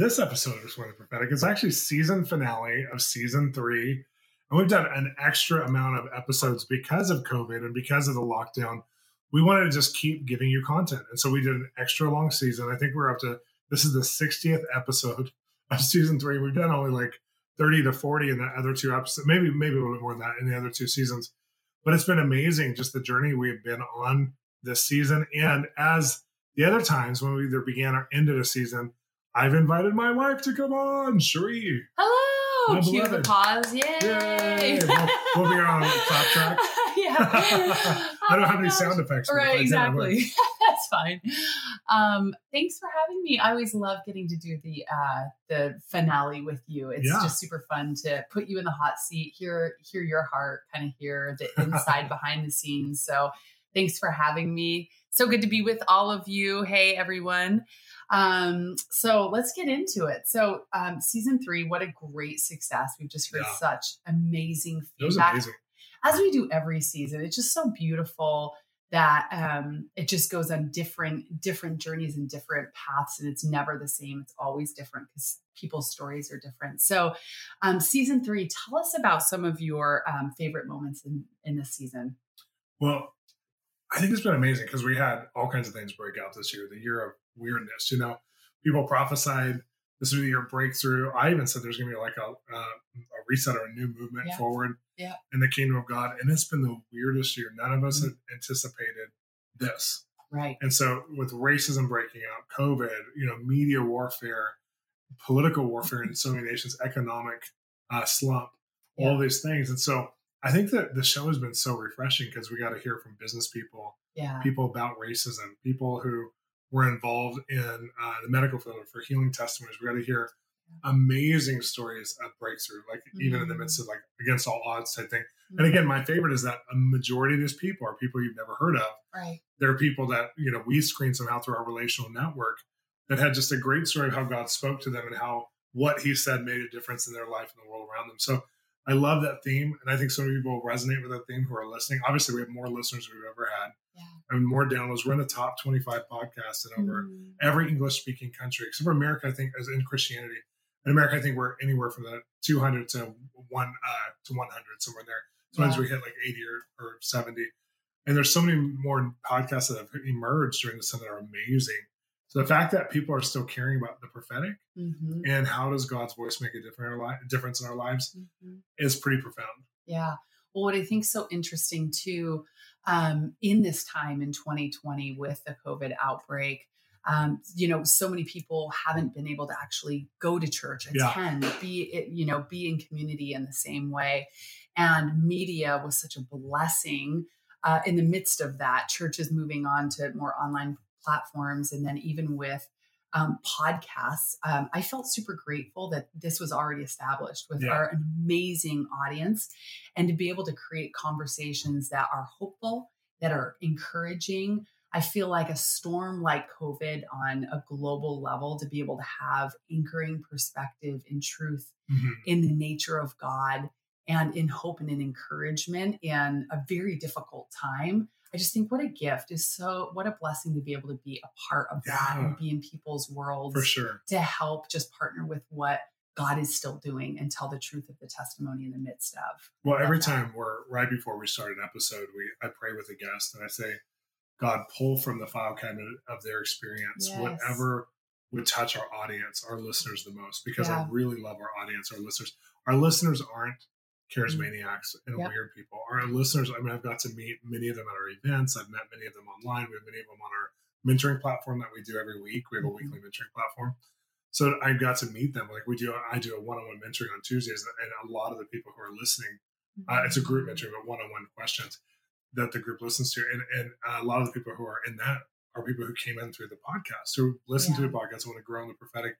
this episode of Exploring the Prophetic is actually season finale of season three. And we've done an extra amount of episodes because of COVID and because of the lockdown. We wanted to just keep giving you content. And so we did an extra long season. I think we're up to this is the 60th episode of season three. We've done only like 30 to 40 in the other two episodes, maybe, maybe a little bit more than that in the other two seasons. But it's been amazing just the journey we have been on this season. And as the other times when we either began or ended a season, I've invited my wife to come on, Cherie. Hello. My Cue the pause. Yay. Yay. We'll, we'll be on a clap track. yeah. I don't Oh have my any gosh. sound effects. Right, exactly. That's fine. Um, thanks for having me. I always love getting to do the uh, the finale with you. It's Yeah. just super fun to put you in the hot seat, hear hear your heart, kind of hear the inside behind the scenes. So thanks for having me. So good to be with all of you. Hey everyone. Um, so let's get into it. So um, season three, what a great success. We've just heard Yeah. such amazing feedback amazing. as we do every season it's just so beautiful that um, it just goes on different different journeys and different paths and it's never the same it's always different because people's stories are different so um, season three tell us about some of your um, favorite moments in in this season Well, I think it's been amazing because we had all kinds of things break out this year. The year of weirdness, you know, people prophesied this was the year breakthrough. I even said there's going to be like a, uh, a reset or a new movement Yeah. forward Yeah. in the kingdom of God, and it's been the weirdest year. None of us Mhm. had anticipated this. right And so, with racism breaking out, COVID, you know, media warfare, political warfare in so many nations, economic uh, slump, all these things. And so, I think that the show has been so refreshing because we got to hear from business people, yeah people about racism, people who were involved in uh, the medical field for healing testimonies. We got to hear amazing stories of breakthrough, like even in the midst of like against all odds type thing. And again, my favorite is that a majority of these people are people you've never heard of right there are people that you know we screen somehow through our relational network that had just a great story of how God spoke to them and how what He said made a difference in their life and the world around them. So I love that theme, and I think some people will resonate with that theme who are listening. Obviously, we have more listeners than we've ever had, and more downloads. We're in the top twenty-five podcasts in over Mm. every English-speaking country, except for America. I think as in Christianity, in America, I think we're anywhere from the two hundred to one uh, to one hundred, somewhere there. Sometimes Yeah. we hit like eighty or, or seventy. And there's so many more podcasts that have emerged during this time that are amazing. So the fact that people are still caring about the prophetic Mhm. and how does God's voice make a different difference in our lives Mhm. is pretty profound. Yeah. Well, what I think so interesting too, um, in this time in 2020 with the COVID outbreak, um, you know, so many people haven't been able to actually go to church, Yeah. attend, be you know, be in community in the same way. And media was such a blessing uh, in the midst of that. Churches moving on to more online platforms, and then even with um, podcasts, um, I felt super grateful that this was already established with Yeah. our amazing audience and to be able to create conversations that are hopeful, that are encouraging. I feel like a storm like COVID on a global level to be able to have anchoring perspective in truth Mhm. in the nature of God and in hope and in encouragement in a very difficult time. I just think what a gift is so what a blessing to be able to be a part of that Yeah. and be in people's worlds For sure. to help just partner with what God is still doing and tell the truth of the testimony in the midst of. Well, every that. time we're right before we start an episode, we I pray with a guest and I say, God, pull from the file cabinet of their experience Yes. whatever would touch our audience, our listeners the most, because I really love our audience, our listeners. Our listeners aren't charismaniacs and Yep. weird people. Our listeners, I mean, I've got to meet many of them at our events. I've met many of them online. We have many of them on our mentoring platform that we do every week. We have a Mhm. weekly mentoring platform. So I got to meet them. Like we do, I do a one-on-one mentoring on Tuesdays, and a lot of the people who are listening, uh, it's a group mentoring, but one-on-one questions that the group listens to, and and a lot of the people who are in that are people who came in through the podcast, who listen to the podcast, want to grow in the prophetic.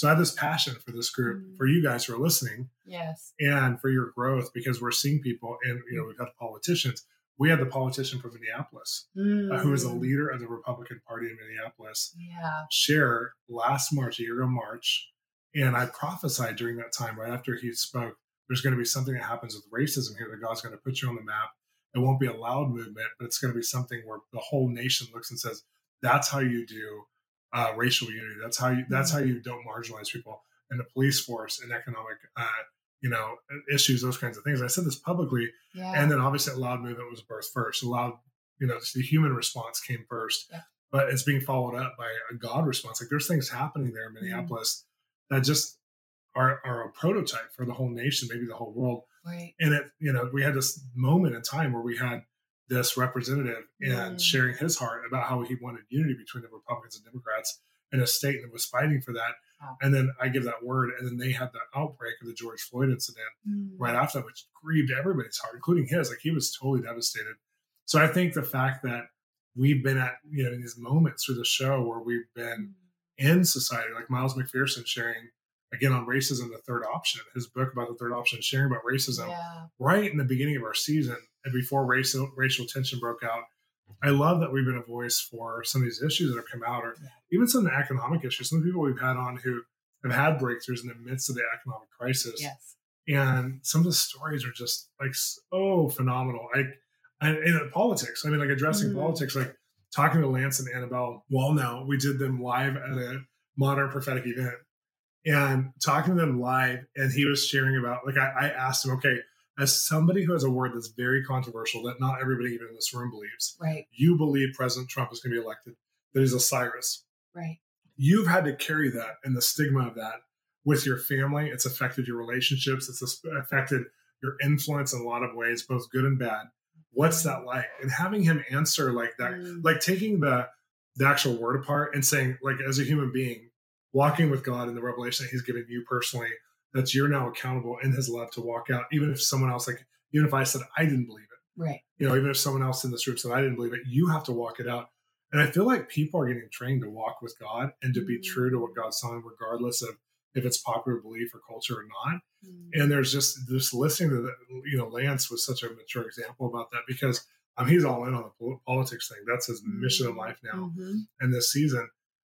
So I have this passion for this group, Mm. for you guys who are listening, Yes. and for your growth because we're seeing people, and you know we've had politicians. We had the politician from Minneapolis, uh, who is a Mm. leader of the Republican Party in Minneapolis, Yeah. share last March, a year ago March, and I prophesied during that time, right after he spoke, there's going to be something that happens with racism here that God's going to put you on the map. It won't be a loud movement, but it's going to be something where the whole nation looks and says, "That's how you do uh, racial unity. That's how you. That's how you don't marginalize people." And the police force and economic, uh, you know, issues, those kinds of things. I said this publicly, Yeah. and then obviously, a loud movement was birthed first. A loud, you know, the human response came first, Yeah. but it's being followed up by a God response. Like there's things happening there in Mm-hmm. Minneapolis that just are are a prototype for the whole nation, maybe the whole world. right. And it, you know, we had this moment in time where we had this representative and Mm. sharing his heart about how he wanted unity between the Republicans and Democrats in a state and was fighting for that. Wow. And then I give that word, and then they had the outbreak of the George Floyd incident Mm. right after that, which grieved everybody's heart, including his. Like he was totally devastated. So I think the fact that we've been at you know in these moments through the show where we've been in society, like Miles McPherson sharing again on racism, the third option, his book about the third option, sharing about racism Yeah. right in the beginning of our season and before racial racial tension broke out. I love that we've been a voice for some of these issues that have come out, or even some of the economic issues. Some of the people we've had on who have had breakthroughs in the midst of the economic crisis Yes. and some of the stories are just like so phenomenal. I, I in politics, I mean, like addressing Mm. politics, like talking to Lance and Annabelle Wallnau, we did them live at a modern prophetic event, and talking to them live, and he was sharing about like I, I asked him, okay, as somebody who has a word that's very controversial that not everybody even in this room believes, Right. you believe President Trump is going to be elected, that he's a Cyrus Right. you've had to carry that and the stigma of that with your family. It's affected your relationships. It's affected your influence in a lot of ways, both good and bad. What's that like? And having him answer like that, Mm. like taking the the actual word apart and saying, like, as a human being, walking with God in the revelation that He's given you personally, that you're now accountable in His love to walk out, even if someone else, like, even if I said I didn't believe it Right. you know, even if someone else in this room said I didn't believe it, you have to walk it out. And I feel like people are getting trained to walk with God and to be Mhm. true to what God's telling, regardless of if it's popular belief or culture or not. Mm. And there's just just listening to you know, Lance was such a mature example about that because um, he's all in on the politics thing. That's his mission in life now Mhm. and this season.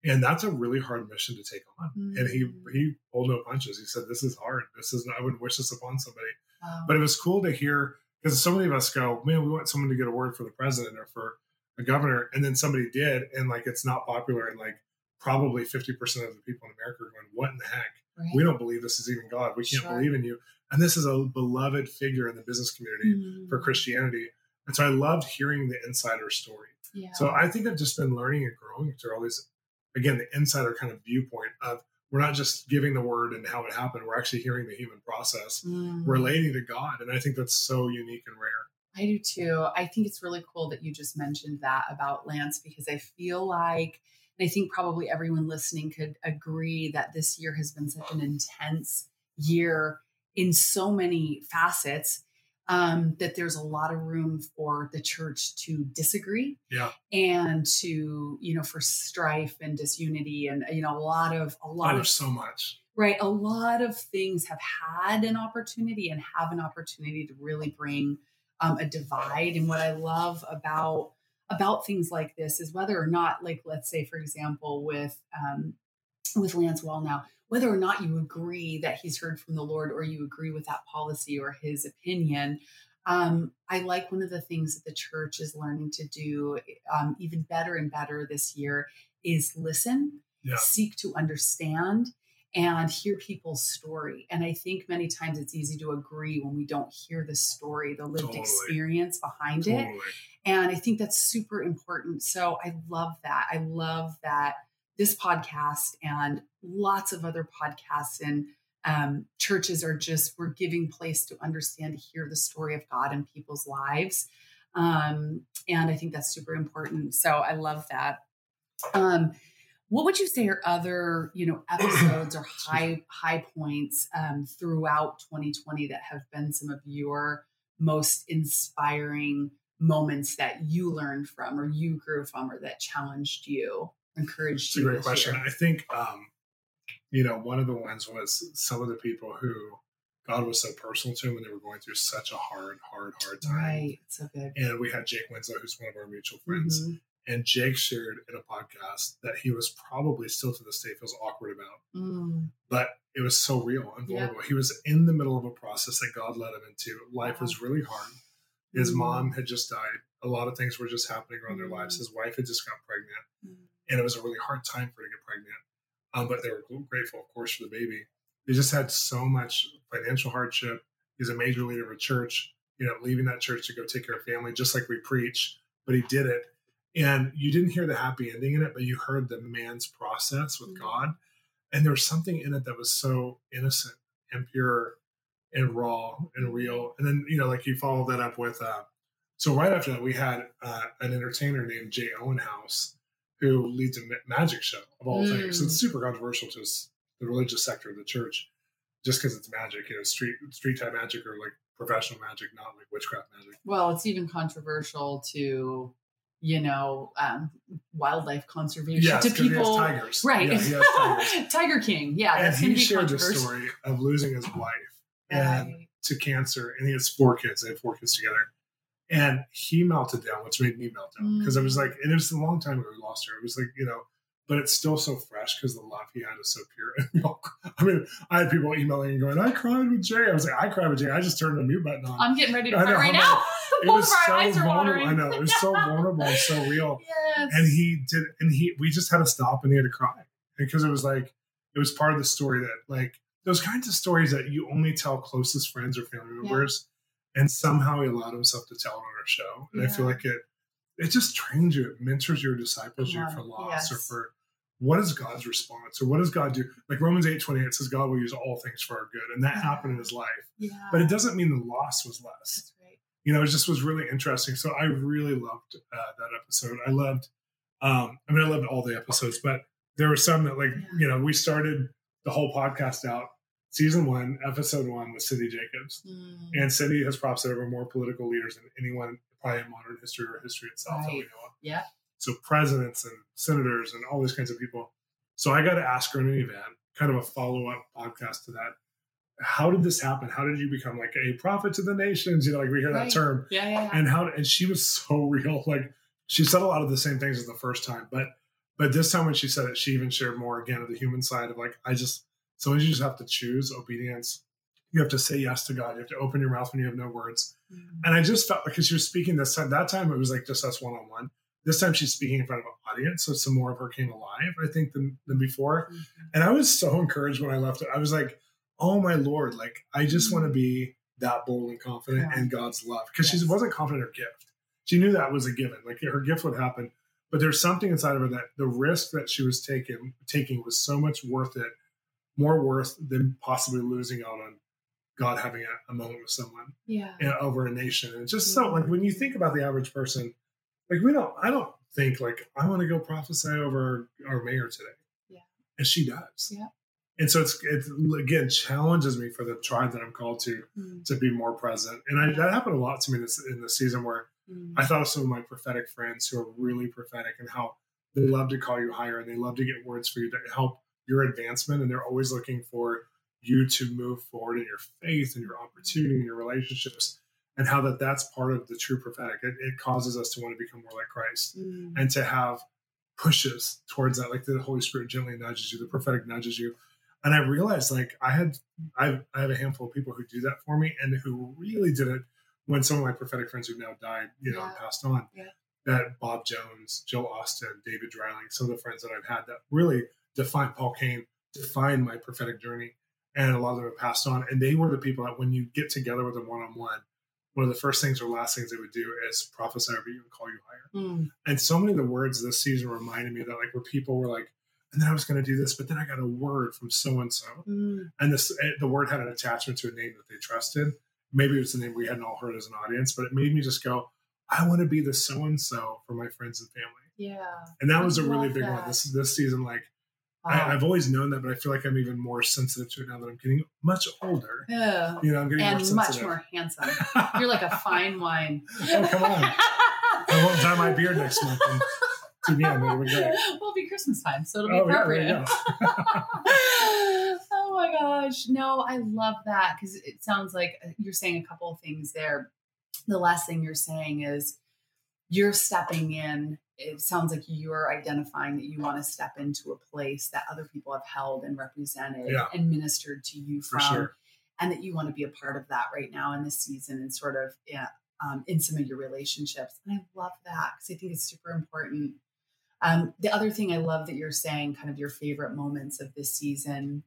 And that's a really hard mission to take on. And he Mhm. he pulled no punches. He said, "This is hard. This is I wouldn't wish this upon somebody." Wow. But it was cool to hear because so many of us go, man, we want someone to get a word for the president or for a governor, and then somebody did, and like it's not popular, and like probably fifty percent of the people in America are going, "What in the heck? Right. We don't believe this is even God. We can't Sure. believe in you." And this is a beloved figure in the business community Mm. for Christianity, and so I loved hearing the insider story. Yeah. So I think I've just been learning and growing through all these, again, the insider kind of viewpoint of we're not just giving the word and how it happened. We're actually hearing the human process Mm. relating to God. And I think that's so unique and rare. I do too. I think it's really cool that you just mentioned that about Lance because I feel like, and I think probably everyone listening could agree that this year has been such an intense year in so many facets um, that there's a lot of room for the church to disagree Yeah. and to you know for strife and disunity and you know a lot of a lot Oh, of so much. right a lot of things have had an opportunity and have an opportunity to really bring um, a divide and what i love about about things like this is whether or not like let's say for example with um, with Lance Wallnau whether or not you agree that he's heard from the lord or you agree with that policy or his opinion um, i like one of the things that the church is learning to do um, even better and better this year is listen Yeah. seek to understand and hear people's story. And I think many times it's easy to agree when we don't hear the story, the lived Totally. experience behind it. And I think that's super important. So I love that. I love that this podcast and lots of other podcasts and um, churches are just, we're giving place to understand, to hear the story of God in people's lives. Um, and I think that's super important. So I love that. Um, what would you say are other, you know, episodes or high high points um, throughout 2020 that have been some of your most inspiring moments that you learned from, or you grew from, or that challenged you, encouraged It's a great question. year? I think um, you know, one of the ones was some of the people who God was so personal to them and they were going through such a hard, hard, hard time. Right. So good. And we had Jake Winslow, who's one of our mutual friends. Mhm. And Jake shared in a podcast that he was probably still to this day feels awkward about, Mm. but it was so real and Yeah. vulnerable. He was in the middle of a process that God led him into. Life Wow. was really hard. His Mhm. mom had just died. A lot of things were just happening around their lives. Mhm. His wife had just got pregnant, Mm. And it was a really hard time for her to get pregnant. Um, but they were grateful, of course, for the baby. They just had so much financial hardship. He's a major leader of a church, you know, leaving that church to go take care of family, just like we preach. But he did it. And you didn't hear the happy ending in it, but you heard the man's process with Mhm. God. And there was something in it that was so innocent and pure and raw and real. And then, you know, like you follow that up with, uh, so right after that, we had uh, an entertainer named Jay Owenhouse who leads a magic show of all Mm. things. It's super controversial to the religious sector of the church just because it's magic, you know, street street type magic or like professional magic, not like witchcraft magic. Well, it's even controversial to, you know, um, wildlife conservation Yes, to 'cause he has people. tigers. Right. Yeah, tigers. Tiger King. Yeah. and he shared the story of losing his wife and Right. to cancer, and he has four kids. They had four kids together, and he melted down, which made me melt down because it was Mm. like, and it was a long time ago we lost her. It was like you know, but it's still so fresh because the love he had is so pure. I mean, I had people emailing and going, "I cried with Jay." I was like, "I cried with Jay." I just turned the mute button on. I'm getting ready to I cry right I'm now. it Both was so vulnerable. I know it was so vulnerable and so real. Yes. And he did, and he we just had to stop and he had to cry because it was like it was part of the story that like those kinds of stories that you only tell closest friends or family Yeah. And somehow he allowed himself to tell it on our show. And I feel like it it just trains you, it mentors you, or disciples you for loss or for what is God's response or what does God do? Like Romans eight twenty eight says, God will use all things for our good, and that Yeah. happened in his life. yeah. But it doesn't mean the loss was less right. you know, it just was really interesting. So I really loved uh, that episode. I loved, um, I mean, I loved all the episodes, but there were some that, like, Yeah. you know, we started the whole podcast out. Season one, episode one was Cindy Jacobs. Mm. And Cindy has propped over more political leaders than anyone probably in modern history or history itself that we Right. know of. Yeah. So presidents and senators and all these kinds of people. So I got to ask her in an event, kind of a follow up podcast to that. How did this happen? How did you become like a prophet to the nations? You know, like we hear Right. that term Yeah. Yeah. yeah. and how and she was so real like she said a lot of the same things as the first time but but this time when she said it she even shared more again of the human side of like i just sometimes you just have to choose obedience you have to say yes to god you have to open your mouth when you have no words Mm. and i just felt because she was speaking this time that time it was like just us one-on-one this time she's speaking in front of an audience so some more of her came alive i think than than before Mhm. and I was so encouraged when I left it. I was like, oh my Lord, like I just want to be that bold and confident Yeah. in God's love. Because she wasn't confident in her gift. She knew that was a given. Like her gift would happen. But there's something inside of her that the risk that she was taking taking was so much worth it, more worth than possibly losing out on God having a, a moment with someone Yeah. over a nation. And it's just so like when you think about the average person, like we don't I don't think like I want to go prophesy over our mayor today. Yeah. And she does. Yeah. And so it's it again challenges me for the tribe that I'm called to Mm. to be more present. And I, that happened a lot to me this in the season where Mm. I thought of some of my prophetic friends who are really prophetic and how they love to call you higher and they love to get words for you to help your advancement. And they're always looking for you to move forward in your faith and your opportunity and your relationships and how that that's part of the true prophetic. It, it causes us to want to become more like Christ Mm. and to have pushes towards that, like the Holy Spirit gently nudges you, the prophetic nudges you. And I realized like I had I, I have a handful of people who do that for me and who really did it when some of my prophetic friends who've now died, you know, and Yeah. passed on. Yeah. That Bob Jones, Joe Austin, David dryling some of the friends that I've had that really defined Paul Cain, defined my prophetic journey. And a lot of them have passed on. And they were the people that when you get together with them one on one, one of the first things or last things they would do is prophesy over you and call you higher. Mm. And so many of the words this season reminded me that like where people were like, and then I was going to do this, but then I got a word from so and so, and this eh, the word had an attachment to a name that they trusted. Maybe it was the name we hadn't all heard as an audience, but it made me just go, I want to be the so and so for my friends and family. Yeah. And that was a really big one this this season. Like. I, I've always known that, but I feel like I'm even more sensitive to it now that I'm getting much older. Yeah. You know, I'm getting and sensitive. much more handsome. You're like a fine wine. oh come on! I won't dye my beard next month. And, to me, it'll be great. Well, it'll be Christmas time, so it'll be appropriate. Oh, yeah, there you appropriate. go. gosh. No, I love that because it sounds like uh, you're saying a couple of things there. The last thing you're saying is you're stepping in. It sounds like you're identifying that you want to step into a place that other people have held and represented Yeah. and ministered to you from, sure. and that you want to be a part of that right now in this season and sort of yeah, um, in some of your relationships. And I love that because I think it's super important. Um, the other thing I love that you're saying, kind of your favorite moments of this season,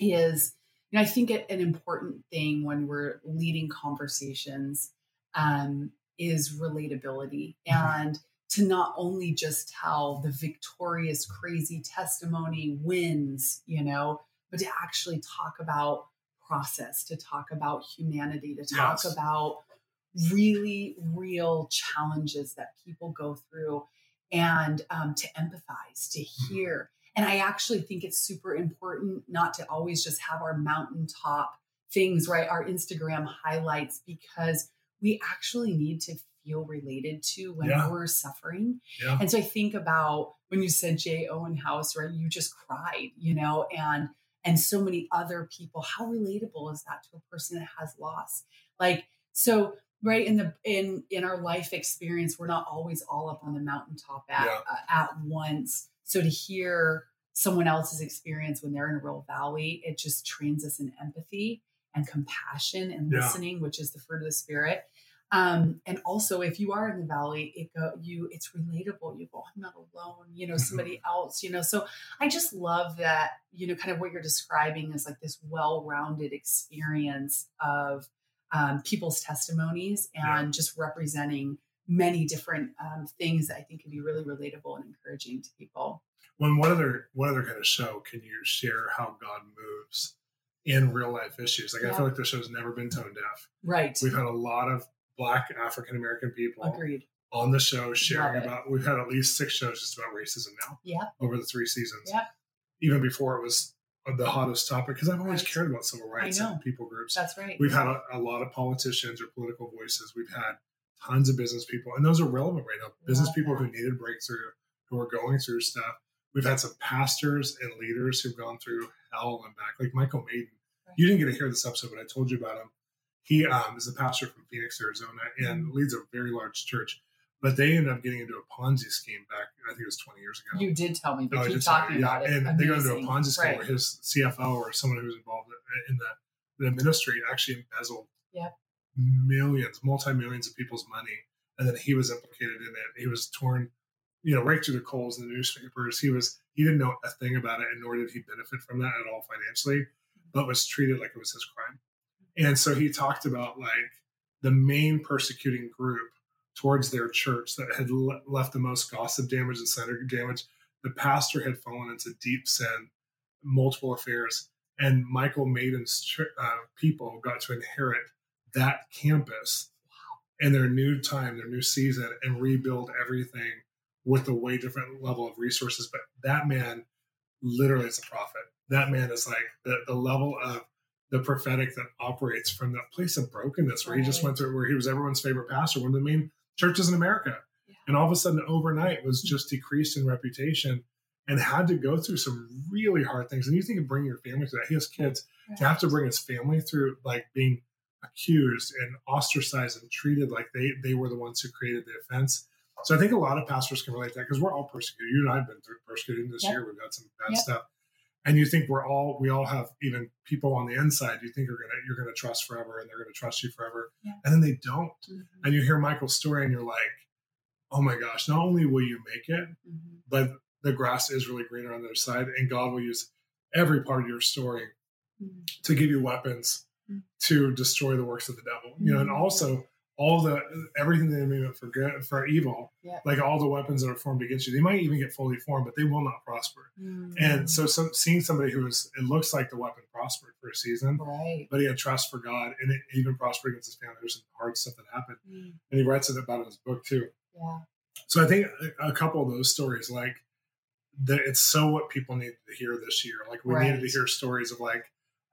is you know I think it, an important thing when we're leading conversations um, is relatability Mhm. and to not only just tell the victorious, crazy testimony wins, you know, but to actually talk about process, to talk about humanity, to talk Yes. about really real challenges that people go through and um, to empathize, to hear. And I actually think it's super important not to always just have our mountaintop things, right? Our Instagram highlights, because we actually need to feel related to when Yeah. we're suffering. Yeah. And so I think about when you said Jay Owenhouse, right? You just cried, you know, and and so many other people. How relatable is that to a person that has loss? Like, so right in the in in our life experience, we're not always all up on the mountaintop at Yeah. uh, at once. So to hear someone else's experience when they're in a real valley, it just trains us in empathy and compassion and Yeah. listening, which is the fruit of the spirit. Um, and also, if you are in the valley, it go you it's relatable. You go, I'm not alone. You know, somebody else. You know, so I just love that. You know, kind of what you're describing is like this well-rounded experience of um, people's testimonies and Yeah. just representing many different um, things that I think can be really relatable and encouraging to people. When what other what other kind of show can you share how God moves in real life issues? Like I feel like the show's never been tone deaf. Right. We've had a lot of Black African American people Agreed. on the show sharing about. We've had at least six shows just about racism now Yeah. over the three seasons. Yeah. Even before it was the hottest topic, because I've always Right. cared about civil rights and people groups. That's right. We've had a, a lot of politicians or political voices. We've had tons of business people, and those are relevant right now. Business people that. who needed breakthrough, who are going through stuff. We've had some pastors and leaders who've gone through hell and back, like Michael Maiden. Right. You didn't get to hear this episode, but I told you about him. He um, is a pastor from Phoenix, Arizona, and leads a very large church. But they ended up getting into a Ponzi scheme back, I think it was 20 years ago. you did tell me, but Oh, I keep talking about it. Yeah, and they got into a Ponzi scheme Right. where his CFO or someone who was involved in the, the ministry actually embezzled Yep. millions, multi millions of people's money, and then he was implicated in it. He was torn, you know, right through the coals in the newspapers. He was he didn't know a thing about it, and nor did he benefit from that at all financially, but was treated like it was his crime. And so he talked about like the main persecuting group towards their church that had le- left the most gossip damage and slander damage. The pastor had fallen into deep sin, multiple affairs, and Michael Maiden's ch- uh, people got to inherit that campus in their new time, their new season, and rebuild everything with a way different level of resources. But that man literally is a prophet. That man is like the, the level of the prophetic that operates from that place of brokenness where he just went through, where he was everyone's favorite pastor, one of the main churches in America. Yeah. And all of a sudden, overnight, was mm-hmm. just decreased in reputation and had to go through some really hard things. And you think of bringing your family to that. He has kids to have to bring his family through like being accused and ostracized and treated like they they were the ones who created the offense. So I think a lot of pastors can relate to that because we're all persecuted. You and I have been through persecuted this Yep. year. We've got some bad Yep. stuff. And you think we're all we all have even people on the inside you think are gonna you're gonna trust forever and they're gonna trust you forever. Yeah. And then they don't. Mhm. And you hear Michael's story and you're like, oh my gosh, not only will you make it, Mhm. but the grass is really greener on the other side, and God will use every part of your story Mhm. to give you weapons Mm. to destroy the works of the devil. You know, and Mhm. also all the everything the enemy meant for good for evil, Yeah. like all the weapons that are formed against you, they might even get fully formed, but they will not prosper. Mhm. And so, some, seeing somebody who is, it looks like the weapon prospered for a season, right. but he had trust for God, and it even prospered against his family. There's some hard stuff that happened, Mm. and he writes it about in his book too. Yeah. So I think a, a couple of those stories, like that, it's so what people need to hear this year. Like we needed to hear stories of like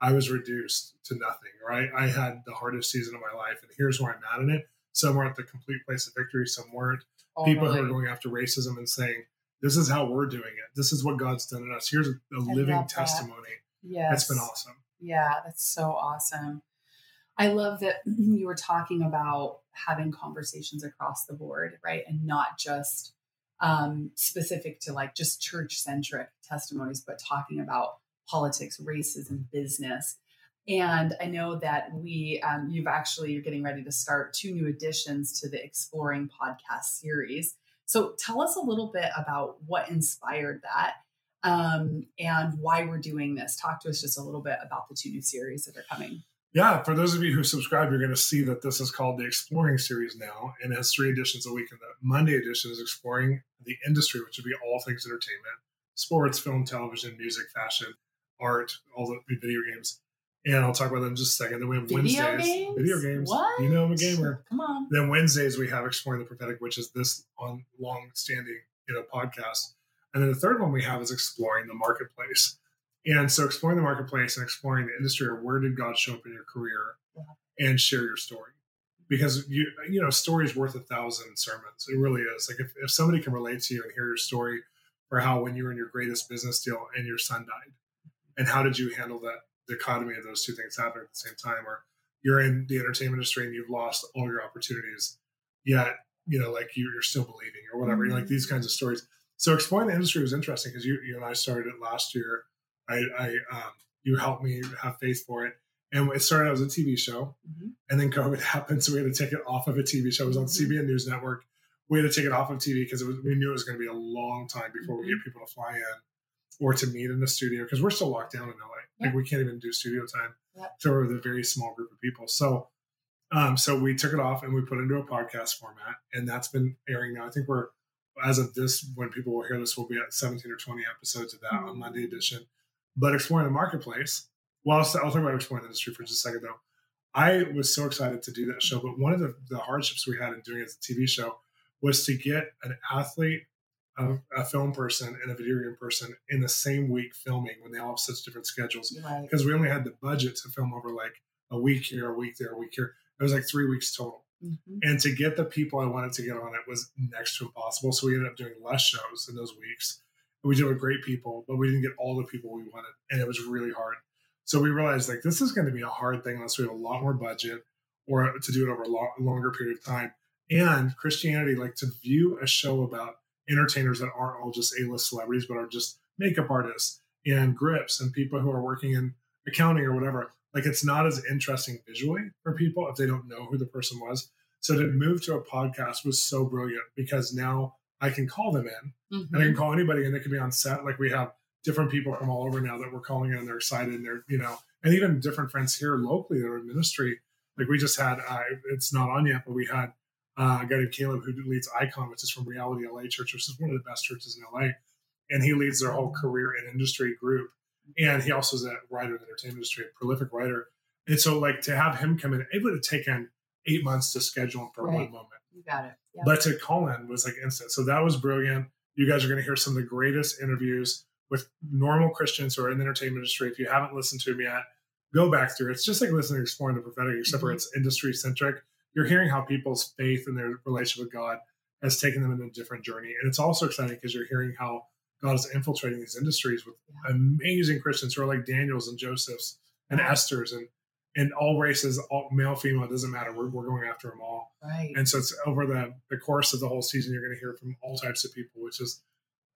I was reduced to nothing, right? I had the hardest season of my life, and here's where I'm at in it. Some were at the complete place of victory, some weren't. People who are going after racism and saying, "This is how we're doing it. This is what God's done in us. Here's a living testimony." Yeah, It's been awesome. Yeah, that's so awesome. I love that you were talking about having conversations across the board, right? And not just um, specific to like just church centric testimonies, but talking about politics, races, and business. And I know that we, um, you've actually, you're getting ready to start two new additions to the Exploring podcast series. So tell us a little bit about what inspired that um, and why we're doing this. Talk to us just a little bit about the two new series that are coming. Yeah, for those of you who subscribe, you're going to see that this is called the Exploring series now, and has three editions a week. And the Monday edition is exploring the industry, which would be all things entertainment, sports, film, television, music, fashion, art, all the video games. And I'll talk about them in just a second. Then we have Video Wednesdays. games? Video games. What? You know I'm a gamer. Come on. Then Wednesdays we have Exploring the Prophetic, which is this on long standing, you know, podcast. And then the third one we have is Exploring the Marketplace. And so exploring the marketplace and exploring the industry or where did God show up in your career and share your story. Because you you know, story is worth a thousand sermons. It really is. Like if, if somebody can relate to you and hear your story for how when you were in your greatest business deal and your son died, and how did you handle that dichotomy of those two things happening at the same time, or you're in the entertainment industry and you've lost all your opportunities, yet you know, like you, you're still believing or whatever. Mhm. Like these kinds of stories. So exploring the industry was interesting because you you and I started it last year. I, I um, you helped me have faith for it, and it started out as a TV show, Mhm. and then COVID happened, so we had to take it off of a TV show. It was on Mhm. CBN News Network. We had to take it off of TV because we knew it was going to be a long time before we Mhm. get people to fly in or to meet in the studio because we're still locked down in LA. Yeah. Like we can't even do studio time Yep. so we're with a very small group of people. So, um, so we took it off and we put it into a podcast format, and that's been airing now. I think we're as of this, when people will hear this, we'll be at 17 or 20 episodes of that on Mhm. Monday edition. But exploring the marketplace. Well, I'll, I'll talk about exploring the industry for just a second, though. I was so excited to do that show, but one of the, the hardships we had in doing it as a TV show was to get an athlete, a, a film person, and a video game person in the same week filming when they all have such different schedules Right. because we only had the budget to film over like a week here, a week there, a week here. It was like three weeks total. Mhm. And to get the people I wanted to get on it was next to impossible. So we ended up doing less shows in those weeks. We did with great people, but we didn't get all the people we wanted. And it was really hard. So we realized like this is going to be a hard thing unless we have a lot more budget or to do it over a lo- longer period of time. And Christianity, like to view a show about entertainers that aren't all just A-list celebrities, but are just makeup artists and grips and people who are working in accounting or whatever. Like it's not as interesting visually for people if they don't know who the person was. So to move to a podcast was so brilliant because now I can call them in and I can call anybody and they can be on set. Like we have different people from all over now that we're calling in and they're excited and they're, you know, and even different friends here locally that are in ministry. Like we just had, uh, it's not on yet, but we had uh, a guy named Caleb who leads Icon, which is from Reality LA Church, which is one of the best churches in LA. And he leads their whole career and industry group. And he also is a writer in the entertainment industry, a prolific writer. And so, like, to have him come in, it would have taken eight months to schedule him for one moment. You got it. Yeah. But to call in was like instant. So that was brilliant. You guys are going to hear some of the greatest interviews with normal Christians who are in the entertainment industry. If you haven't listened to them yet, go back through. It's just like listening to Exploring the Prophetic, except for Mhm. it's industry centric. You're hearing how people's faith and their relationship with God has taken them in a different journey. And it's also exciting because you're hearing how God is infiltrating these industries with amazing Christians who are like Daniels and Josephs and. Esther's and and all races, all male, female, it doesn't matter. We're, we're going after them all. right. And so it's over the, the course of the whole season, you're going to hear from all types of people, which is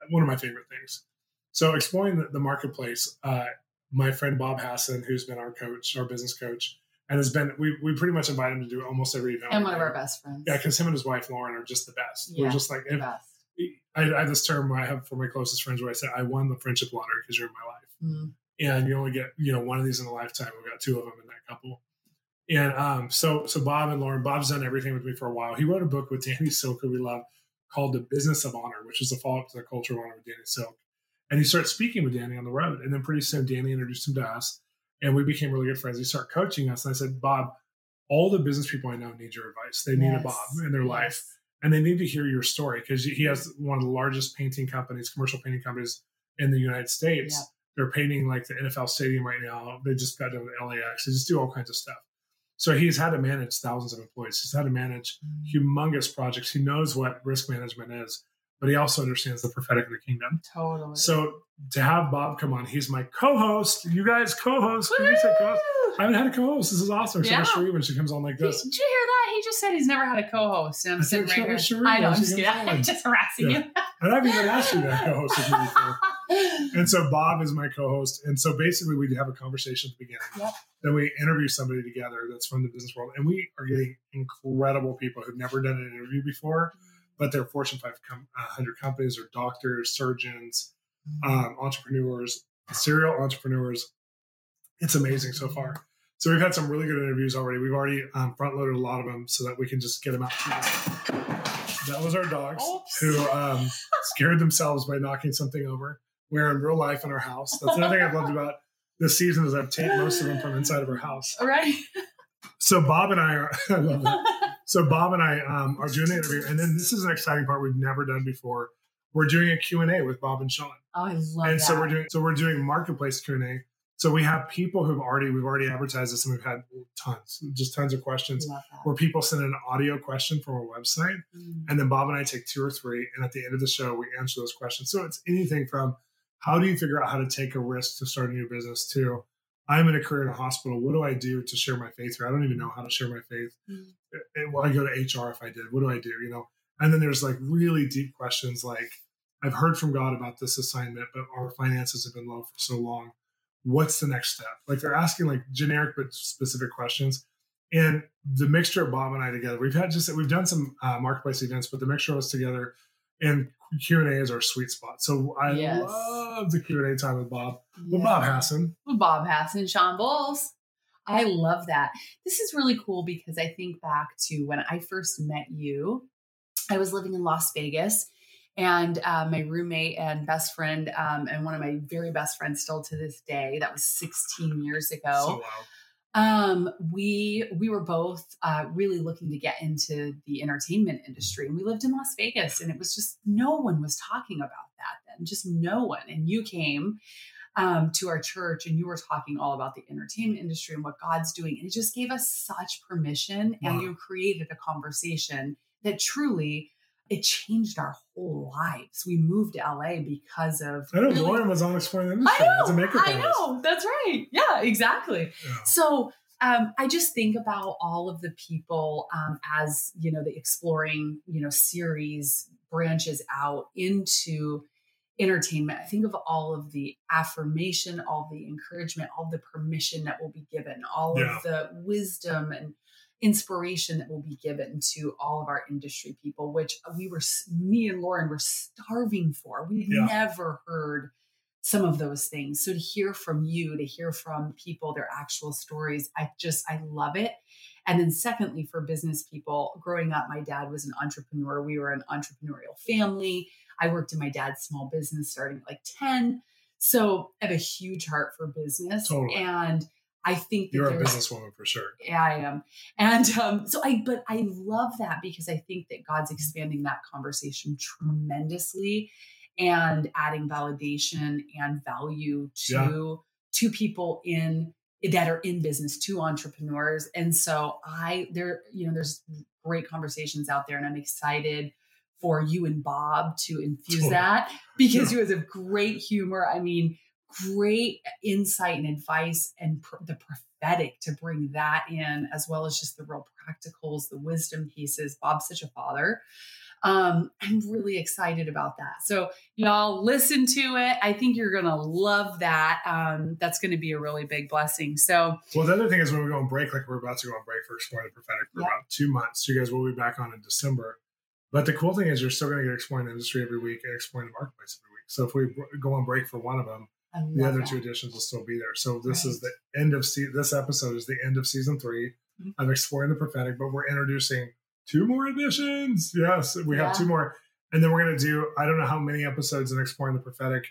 one of my favorite things. So exploring the, the marketplace, uh, my friend Bob Hasson, who's been our coach, our business coach, and has been, we, we pretty much invite him to do almost every event. and one of our best friends. Yeah, because him and his wife Lauren are just the best. Yeah, We're just like, if, best. I, I have this term I have for my closest friends where I say, I won the friendship lottery because you're in my life Mm. and you only get you know one of these in a lifetime. We've got two of them in that couple. And um, so so Bob and Lauren, Bob's done everything with me for a while. He wrote a book with Danny Silk, who we love, called The Business of Honor, which is a follow up to the Culture of Honor with Danny Silk. And he started speaking with Danny on the road, and then pretty soon Danny introduced him to us, and we became really good friends. He started coaching us, and I said, Bob, all the business people I know need your advice. They need a Bob in their Yes. life and they need to hear your story because he has one of the largest painting companies, commercial painting companies in the United States. Yeah. They're painting like the NFL stadium right now. They just got done with LAX. They just do all kinds of stuff. So he's had to manage thousands of employees. He's had to manage Mm. humongous projects. He knows what risk management is. But he also understands the prophetic of the kingdom. Totally. So to have Bob come on, he's my co-host. You guys co-host. Can you say co-host? I haven't had a co-host. This is awesome. Yeah. So Cherie when she comes on like this. did you hear that? He just said he's never had a co-host, and I'm I sitting right here. I know. I'm just on. just harassing Yeah. And I've even asked you that co-host with me before. And so Bob is my co-host. And so basically we have a conversation at the beginning. Yep. Then we interview somebody together that's from the business world. And we are getting incredible people who've never done an interview before, but they're Fortune 500 companies or doctors, surgeons, um, entrepreneurs, serial entrepreneurs. It's amazing so far. So we've had some really good interviews already. We've already um, front loaded a lot of them so that we can just get them out. That was our dogs Oops. who um, scared themselves by knocking something over. We're in real life in our house. That's another thing I've loved about this season is I've taped most of them from inside of our house. All right. So Bob and I are. I love that. So Bob and I um, are doing the interview, and then this is an exciting part we've never done before. We're doing a Q and A with Bob and Shawn, Oh, I love it. and that. so we're doing so we're doing marketplace Q and A. So we have people who've already we've already advertised this, and we've had tons, just tons of questions. Where people send an audio question from our website, Mm. and then Bob and I take two or three, and at the end of the show, we answer those questions. So it's anything from how do you figure out how to take a risk to start a new business to I'm in a career in a hospital. What do I do to share my faith here? I don't even know how to share my faith. Mm. And well, I go to HR if I did. What do I do? You know, and then there's like really deep questions like I've heard from God about this assignment, but our finances have been low for so long. What's the next step? Like they're asking like generic but specific questions. And the mixture of Bob and I together, we've had just we've done some uh, marketplace events, but the mixture of us together and Q and A is our sweet spot. So I Yes. love the Q and A time with Bob. With Yeah. Bob Hasson. With Bob Hasson, Shawn Bolz. I love that. This is really cool because I think back to when I first met you. I was living in Las Vegas, and uh, my roommate and best friend, um, and one of my very best friends still to this day, that was 16 years ago. So. Um we we were both uh really looking to get into the entertainment industry and we lived in las vegas and it was just no one was talking about that then just no one. And you came um to our church and you were talking all about the entertainment industry and what god's doing and it just gave us such permission and you created a conversation that truly it changed our whole lives we moved to la because of I know really- Lauren was on exploring the I industry a know, makeup I know. That's right. Yeah, exactly. Yeah. So um, I just think about all of the people um, as you know the exploring you know series branches out into entertainment. I think of all of the affirmation, all the encouragement, all the permission that will be given, all Yeah. of the wisdom and inspiration that will be given to all of our industry people, which we were, me and Lauren were starving for. We've Yeah. never heard some of those things. So to hear from you, to hear from people, their actual stories, I just, I love it. And then, secondly, for business people, growing up, my dad was an entrepreneur. We were an entrepreneurial family. I worked in my dad's small business starting at like 10. So I have a huge heart for business. Totally. And I think that You're a businesswoman for sure. yeah, I am. And um, so I, but I love that because I think that God's expanding that conversation tremendously and adding validation and value to to people in that are in business to entrepreneurs and so i there you know there's great conversations out there and i'm excited for you and bob to infuse Totally. that because Yeah. you guys have great humor i mean great insight and advice and pr- the prophetic to bring that in as well as just the real practicals the wisdom pieces bob's such a father um i'm really excited about that so y'all listen to it i think you're gonna love that um that's gonna be a really big blessing so Well, the other thing is when we go on break, like we're about to go on break for Exploring the Prophetic for Yeah. about two months. You guys will be back on in December. But the cool thing is you're still going to get Exploring the Industry every week and Exploring the Marketplace every week. So if we go on break for one of them, the other that. two editions will still be there. So this is the end of se- this episode is the end of season 3 Mhm. of Exploring the Prophetic, but we're introducing two more editions. Yes, we have two more. And then we're going to do, I don't know how many episodes in Exploring the Prophetic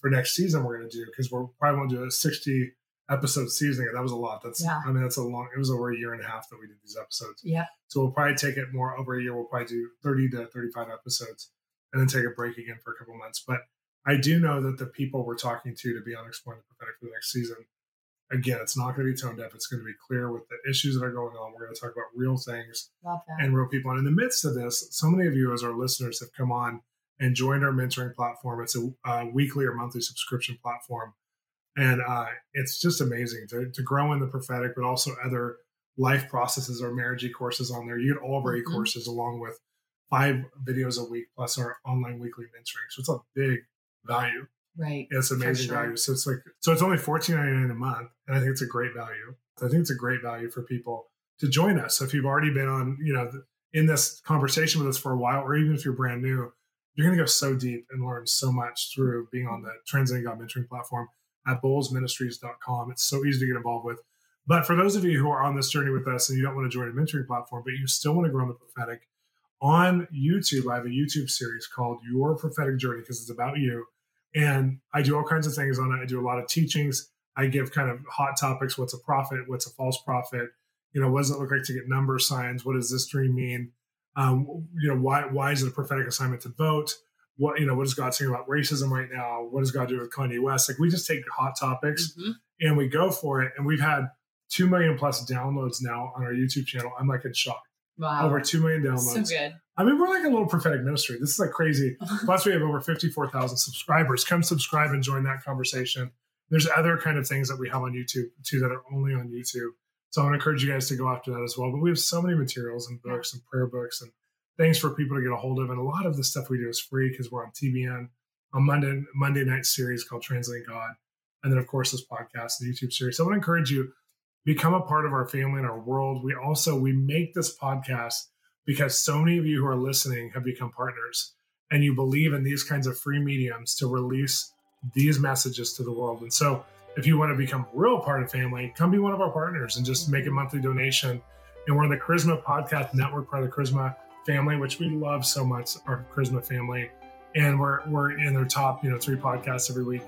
for next season we're going to do because we're probably going to do a 60 episode season. And that was a lot. That's, Yeah. I mean, that's a long, it was over a year and a half that we did these episodes. yeah So we'll probably take it more over a year. We'll probably do 30 to 35 episodes and then take a break again for a couple months. But I do know that the people we're talking to to be on Exploring the Prophetic for the next season, again, it's not going to be tone deaf. It's going to be clear with the issues that are going on. We're going to talk about real things and real people. And in the midst of this, so many of you as our listeners have come on and joined our mentoring platform. It's a uh, weekly or monthly subscription platform. And uh, it's just amazing to, to grow in the prophetic, but also other life processes or marriage courses on there. You get all of our mm-hmm. courses along with five videos a week plus our online weekly mentoring. So it's a big value. Right. It's amazing sure. value. So it's like so it's only fourteen ninety nine a month, and I think it's a great value. I think it's a great value for people to join us. So if you've already been on, you know, in this conversation with us for a while, or even if you're brand new, you're going to go so deep and learn so much through being on the Translating God mentoring platform at bolzministries.com. It's so easy to get involved with. But for those of you who are on this journey with us and you don't want to join a mentoring platform, but you still want to grow in the prophetic, on YouTube, I have a YouTube series called Your Prophetic Journey because it's about you. And I do all kinds of things on it. I do a lot of teachings. I give kind of hot topics. What's a prophet? What's a false prophet? You know, what does it look like to get number signs? What does this dream mean? Um, you know, why why is it a prophetic assignment to vote? What you know, what is God saying about racism right now? What does God do with Kanye West? Like we just take hot topics mm-hmm. and we go for it. And we've had two million plus downloads now on our YouTube channel. I'm like in shock. Wow. Over 2 million downloads. So good. I mean, we're like a little prophetic ministry. This is like crazy. Plus, we have over 54,000 subscribers. Come subscribe and join that conversation. There's other kind of things that we have on YouTube too that are only on YouTube. So I want to encourage you guys to go after that as well. But we have so many materials and books and prayer books and things for people to get a hold of. And a lot of the stuff we do is free because we're on TBN, a Monday Monday night series called Translating God. And then, of course, this podcast, the YouTube series. So I want to encourage you become a part of our family and our world. We also we make this podcast because so many of you who are listening have become partners and you believe in these kinds of free mediums to release these messages to the world. And so if you want to become a real part of family, come be one of our partners and just make a monthly donation. And we're in the Charisma Podcast Network, part of the Charisma family, which we love so much, our Charisma family. And we're we're in their top, you know, three podcasts every week.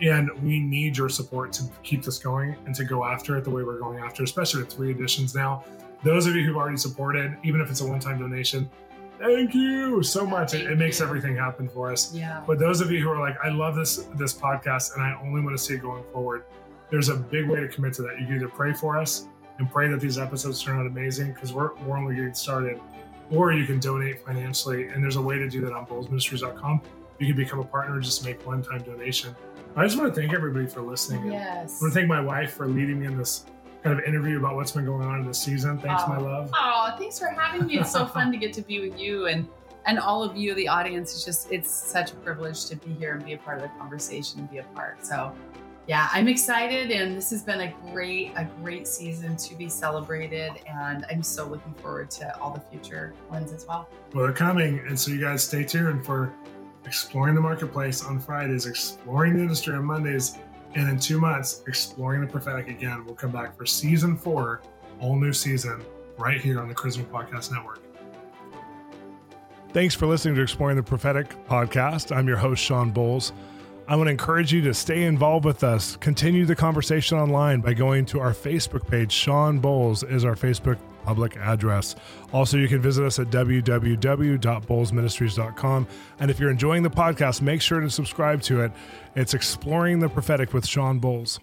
And we need your support to keep this going and to go after it the way we're going after, especially with three editions now. Those of you who've already supported, even if it's a one time donation, thank you so much. It, it, makes everything happen for us. Yeah. But those of you who are like, I love this this podcast and I only want to see it going forward, there's a big way to commit to that. You can either pray for us and pray that these episodes turn out amazing because we're, we're only getting started, or you can donate financially. And there's a way to do that on bolzministries.com. You can become a partner, just make one time donation. I just want to thank everybody for listening. Yes. I want to thank my wife for leading me in this kind of interview about what's been going on in this season. Thanks, oh. my love. Oh, thanks for having me. It's so fun to get to be with you and and all of you, the audience. It's just it's such a privilege to be here and be a part of the conversation and be a part. So yeah, I'm excited and this has been a great, a great season to be celebrated. And I'm so looking forward to all the future ones as well. Well, they're coming. And so you guys stay tuned for exploring the marketplace on Fridays, exploring the industry on Mondays, and in two months, exploring the prophetic again. We'll come back for season four, all new season, right here on the Charisma Podcast Network. Thanks for listening to Exploring the Prophetic podcast. I'm your host, Shawn Bolz. I want to encourage you to stay involved with us. Continue the conversation online by going to our Facebook page. Shawn Bolz is our Facebook public address. Also, you can visit us at www.bolzministries.com. And if you're enjoying the podcast, make sure to subscribe to it. It's Exploring the Prophetic with Shawn Bolz.